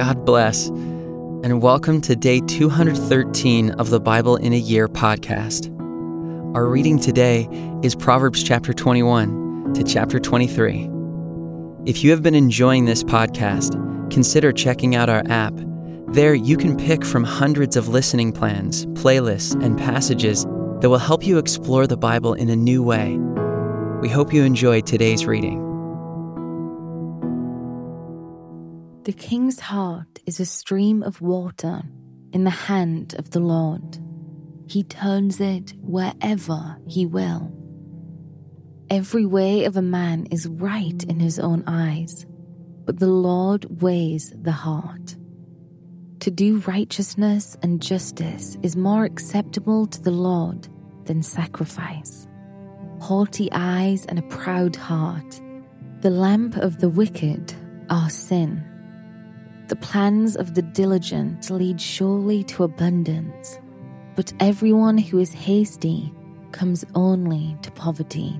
God bless, and welcome to day 213 of the Bible in a Year podcast. Our reading today is Proverbs chapter 21 to chapter 23. If you have been enjoying this podcast, consider checking out our app. There, you can pick from hundreds of listening plans, playlists, and passages that will help you explore the Bible in a new way. We hope you enjoy today's reading. The king's heart is a stream of water in the hand of the Lord. He turns it wherever he will. Every way of a man is right in his own eyes, but the Lord weighs the heart. To do righteousness and justice is more acceptable to the Lord than sacrifice. Haughty eyes and a proud heart, the lamp of the wicked are sin. The plans of the diligent lead surely to abundance, but everyone who is hasty comes only to poverty.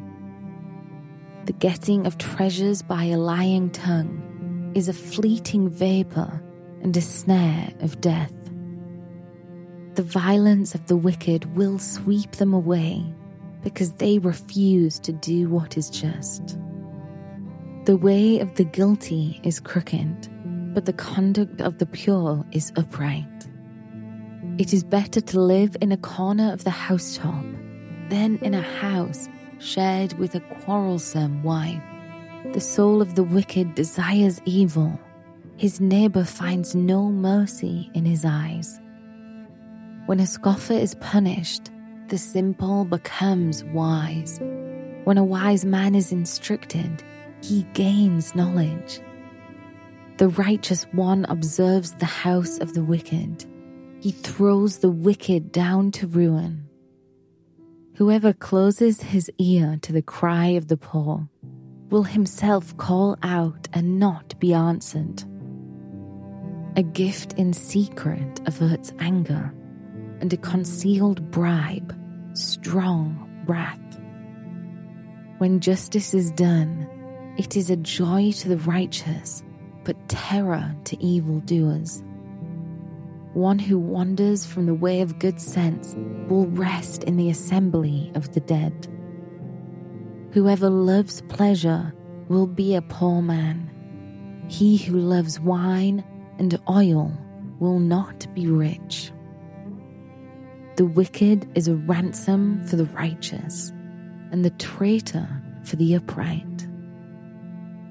The getting of treasures by a lying tongue is a fleeting vapor and a snare of death. The violence of the wicked will sweep them away because they refuse to do what is just. The way of the guilty is crooked but the conduct of the pure is upright. It is better to live in a corner of the housetop than in a house shared with a quarrelsome wife. The soul of the wicked desires evil. His neighbor finds no mercy in his eyes. When a scoffer is punished, the simple becomes wise. When a wise man is instructed, he gains knowledge. The righteous one observes the house of the wicked. He throws the wicked down to ruin. Whoever closes his ear to the cry of the poor will himself call out and not be answered. A gift in secret averts anger, and a concealed bribe, strong wrath. When justice is done, it is a joy to the righteous but terror to evildoers. One who wanders from the way of good sense will rest in the assembly of the dead. Whoever loves pleasure will be a poor man. He who loves wine and oil will not be rich. The wicked is a ransom for the righteous, and the traitor for the upright.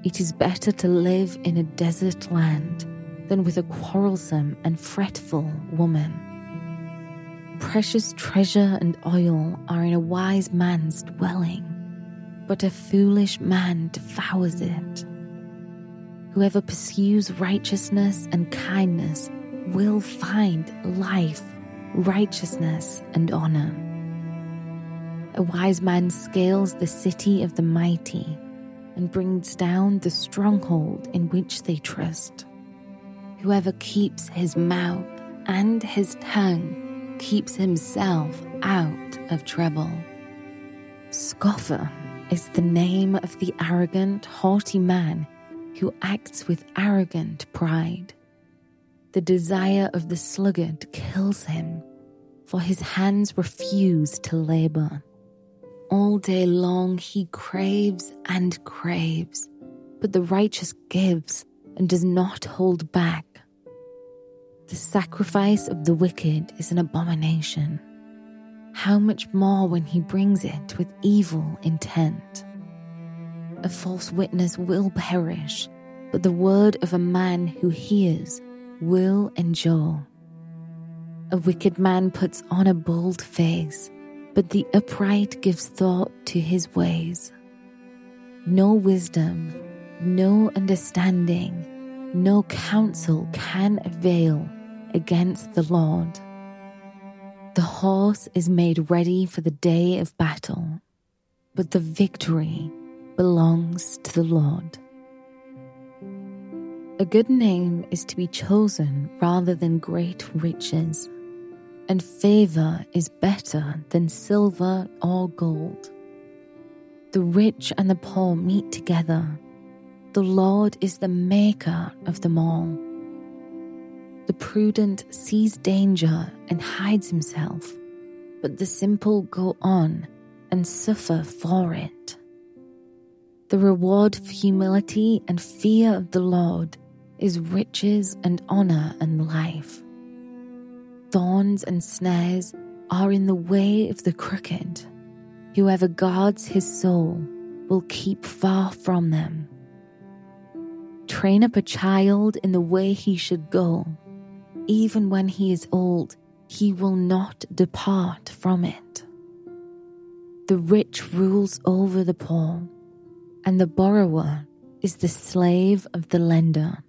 It is better to live in a desert land than with a quarrelsome and fretful woman. Precious treasure and oil are in a wise man's dwelling, but a foolish man devours it. Whoever pursues righteousness and kindness will find life, righteousness, and honor. A wise man scales the city of the mighty and brings down the stronghold in which they trust. Whoever keeps his mouth and his tongue keeps himself out of trouble. Scoffer is the name of the arrogant, haughty man who acts with arrogant pride. The desire of the sluggard kills him, for his hands refuse to labor. All day long he craves and craves, but the righteous gives and does not hold back. The sacrifice of the wicked is an abomination. How much more when he brings it with evil intent? A false witness will perish, but the word of a man who hears will endure. A wicked man puts on a bold face but the upright gives thought to his ways. No wisdom, no understanding, no counsel can avail against the Lord. The horse is made ready for the day of battle, but the victory belongs to the Lord. A good name is to be chosen rather than great riches and favor is better than silver or gold. The rich and the poor meet together. The Lord is the maker of them all. The prudent sees danger and hides himself, but the simple go on and suffer for it. The reward for humility and fear of the Lord is riches and honor and life. Thorns and snares are in the way of the crooked. Whoever guards his soul will keep far from them. Train up a child in the way he should go. Even when he is old, he will not depart from it. The rich rules over the poor, and the borrower is the slave of the lender.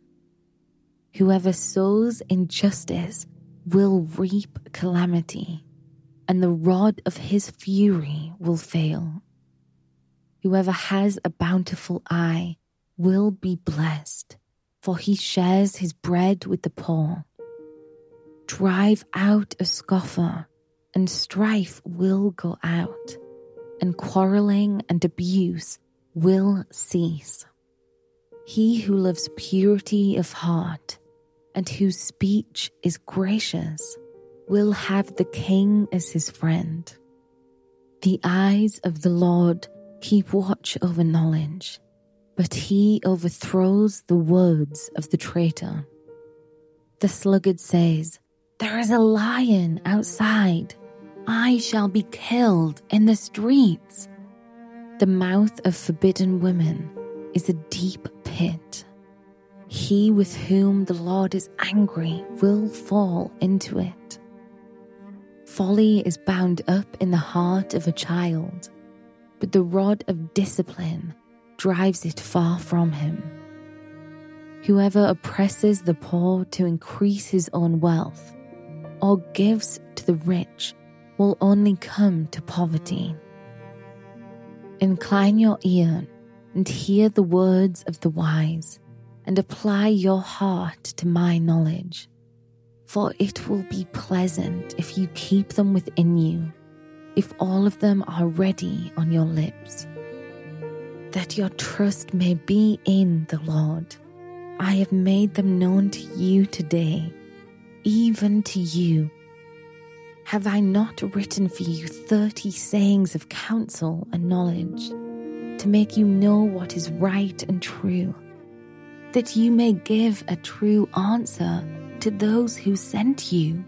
Whoever sows injustice will reap calamity, and the rod of his fury will fail. Whoever has a bountiful eye will be blessed, for he shares his bread with the poor. Drive out a scoffer, and strife will go out, and quarreling and abuse will cease. He who loves purity of heart and whose speech is gracious will have the king as his friend. The eyes of the Lord keep watch over knowledge, but he overthrows the words of the traitor. The sluggard says, There is a lion outside. I shall be killed in the streets. The mouth of forbidden women is a deep pit. He with whom the Lord is angry will fall into it. Folly is bound up in the heart of a child, but the rod of discipline drives it far from him. Whoever oppresses the poor to increase his own wealth, or gives to the rich, will only come to poverty. Incline your ear and hear the words of the wise and apply your heart to my knowledge. For it will be pleasant if you keep them within you, if all of them are ready on your lips. That your trust may be in the Lord. I have made them known to you today, even to you. Have I not written for you thirty sayings of counsel and knowledge, to make you know what is right and true? That you may give a true answer to those who sent you.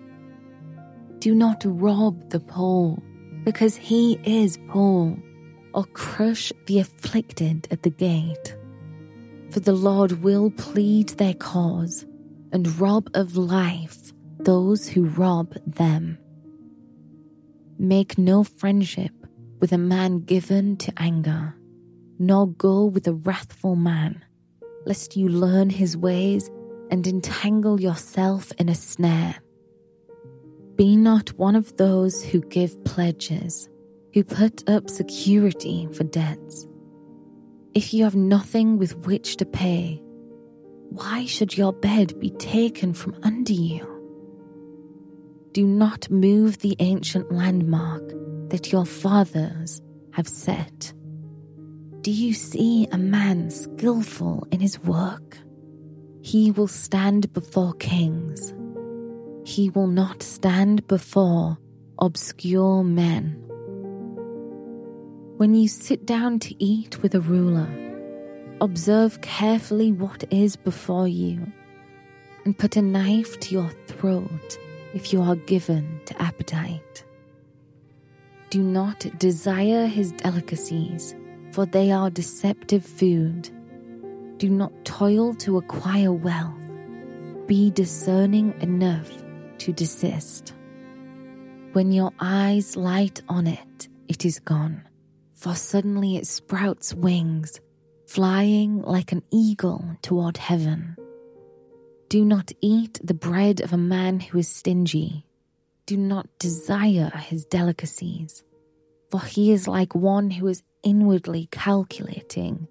Do not rob the poor, because he is poor, or crush the afflicted at the gate. For the Lord will plead their cause and rob of life those who rob them. Make no friendship with a man given to anger, nor go with a wrathful man lest you learn his ways and entangle yourself in a snare. Be not one of those who give pledges, who put up security for debts. If you have nothing with which to pay, why should your bed be taken from under you? Do not move the ancient landmark that your fathers have set. Do you see a man skillful in his work? He will stand before kings. He will not stand before obscure men. When you sit down to eat with a ruler, observe carefully what is before you, and put a knife to your throat if you are given to appetite. Do not desire his delicacies for they are deceptive food. Do not toil to acquire wealth. Be discerning enough to desist. When your eyes light on it, it is gone, for suddenly it sprouts wings, flying like an eagle toward heaven. Do not eat the bread of a man who is stingy. Do not desire his delicacies, for he is like one who is inwardly calculating.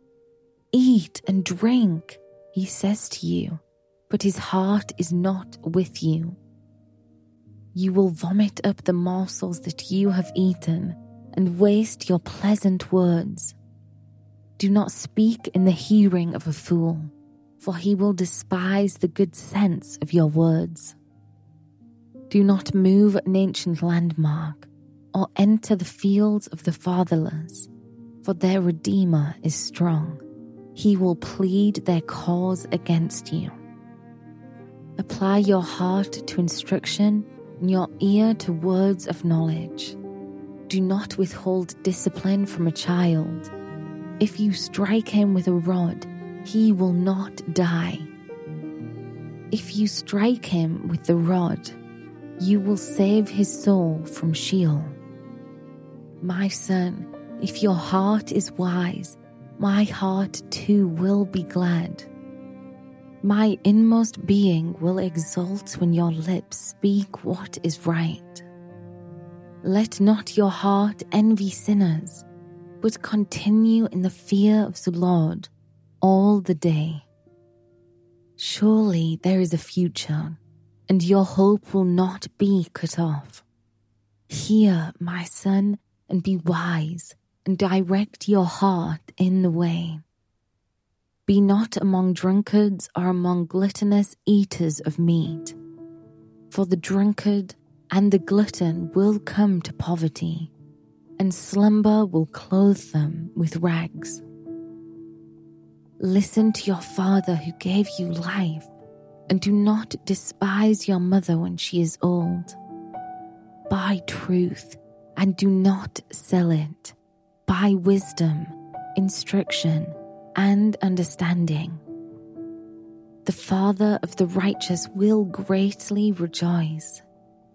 Eat and drink, he says to you, but his heart is not with you. You will vomit up the morsels that you have eaten and waste your pleasant words. Do not speak in the hearing of a fool, for he will despise the good sense of your words. Do not move an ancient landmark or enter the fields of the fatherless, for their Redeemer is strong. He will plead their cause against you. Apply your heart to instruction and your ear to words of knowledge. Do not withhold discipline from a child. If you strike him with a rod, he will not die. If you strike him with the rod, you will save his soul from Sheol. My son, if your heart is wise, my heart too will be glad. My inmost being will exult when your lips speak what is right. Let not your heart envy sinners, but continue in the fear of the Lord all the day. Surely there is a future, and your hope will not be cut off. Hear, my son, and be wise, and direct your heart in the way. Be not among drunkards or among gluttonous eaters of meat, for the drunkard and the glutton will come to poverty, and slumber will clothe them with rags. Listen to your father who gave you life, and do not despise your mother when she is old. Buy truth and do not sell it. Buy wisdom, instruction, and understanding. The father of the righteous will greatly rejoice.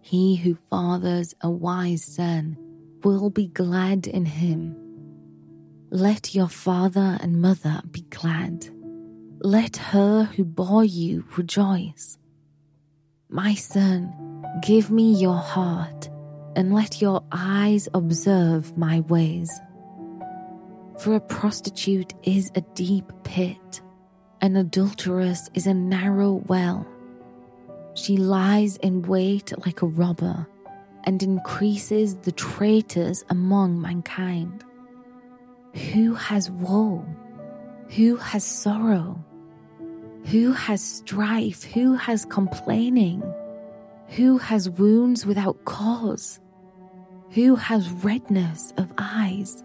He who fathers a wise son will be glad in him. Let your father and mother be glad. Let her who bore you rejoice. My son, give me your heart, and let your eyes observe my ways. For a prostitute is a deep pit, an adulteress is a narrow well. She lies in wait like a robber and increases the traitors among mankind. Who has woe? Who has sorrow? Who has strife? Who has complaining? Who has wounds without cause? Who has redness of eyes?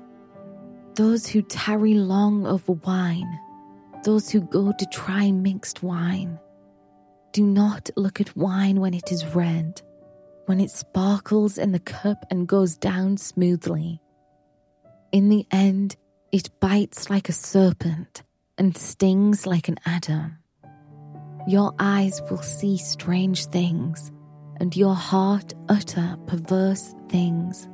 Those who tarry long over wine, those who go to try mixed wine. Do not look at wine when it is red, when it sparkles in the cup and goes down smoothly. In the end, it bites like a serpent and stings like an adder. Your eyes will see strange things, and your heart utter perverse things.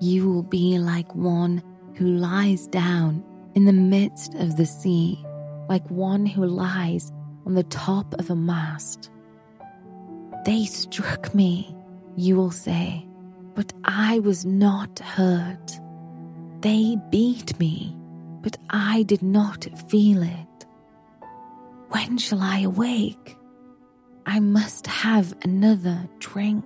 You will be like one who lies down in the midst of the sea, like one who lies on the top of a mast. They struck me, you will say, but I was not hurt. They beat me, but I did not feel it. When shall I awake? I must have another drink.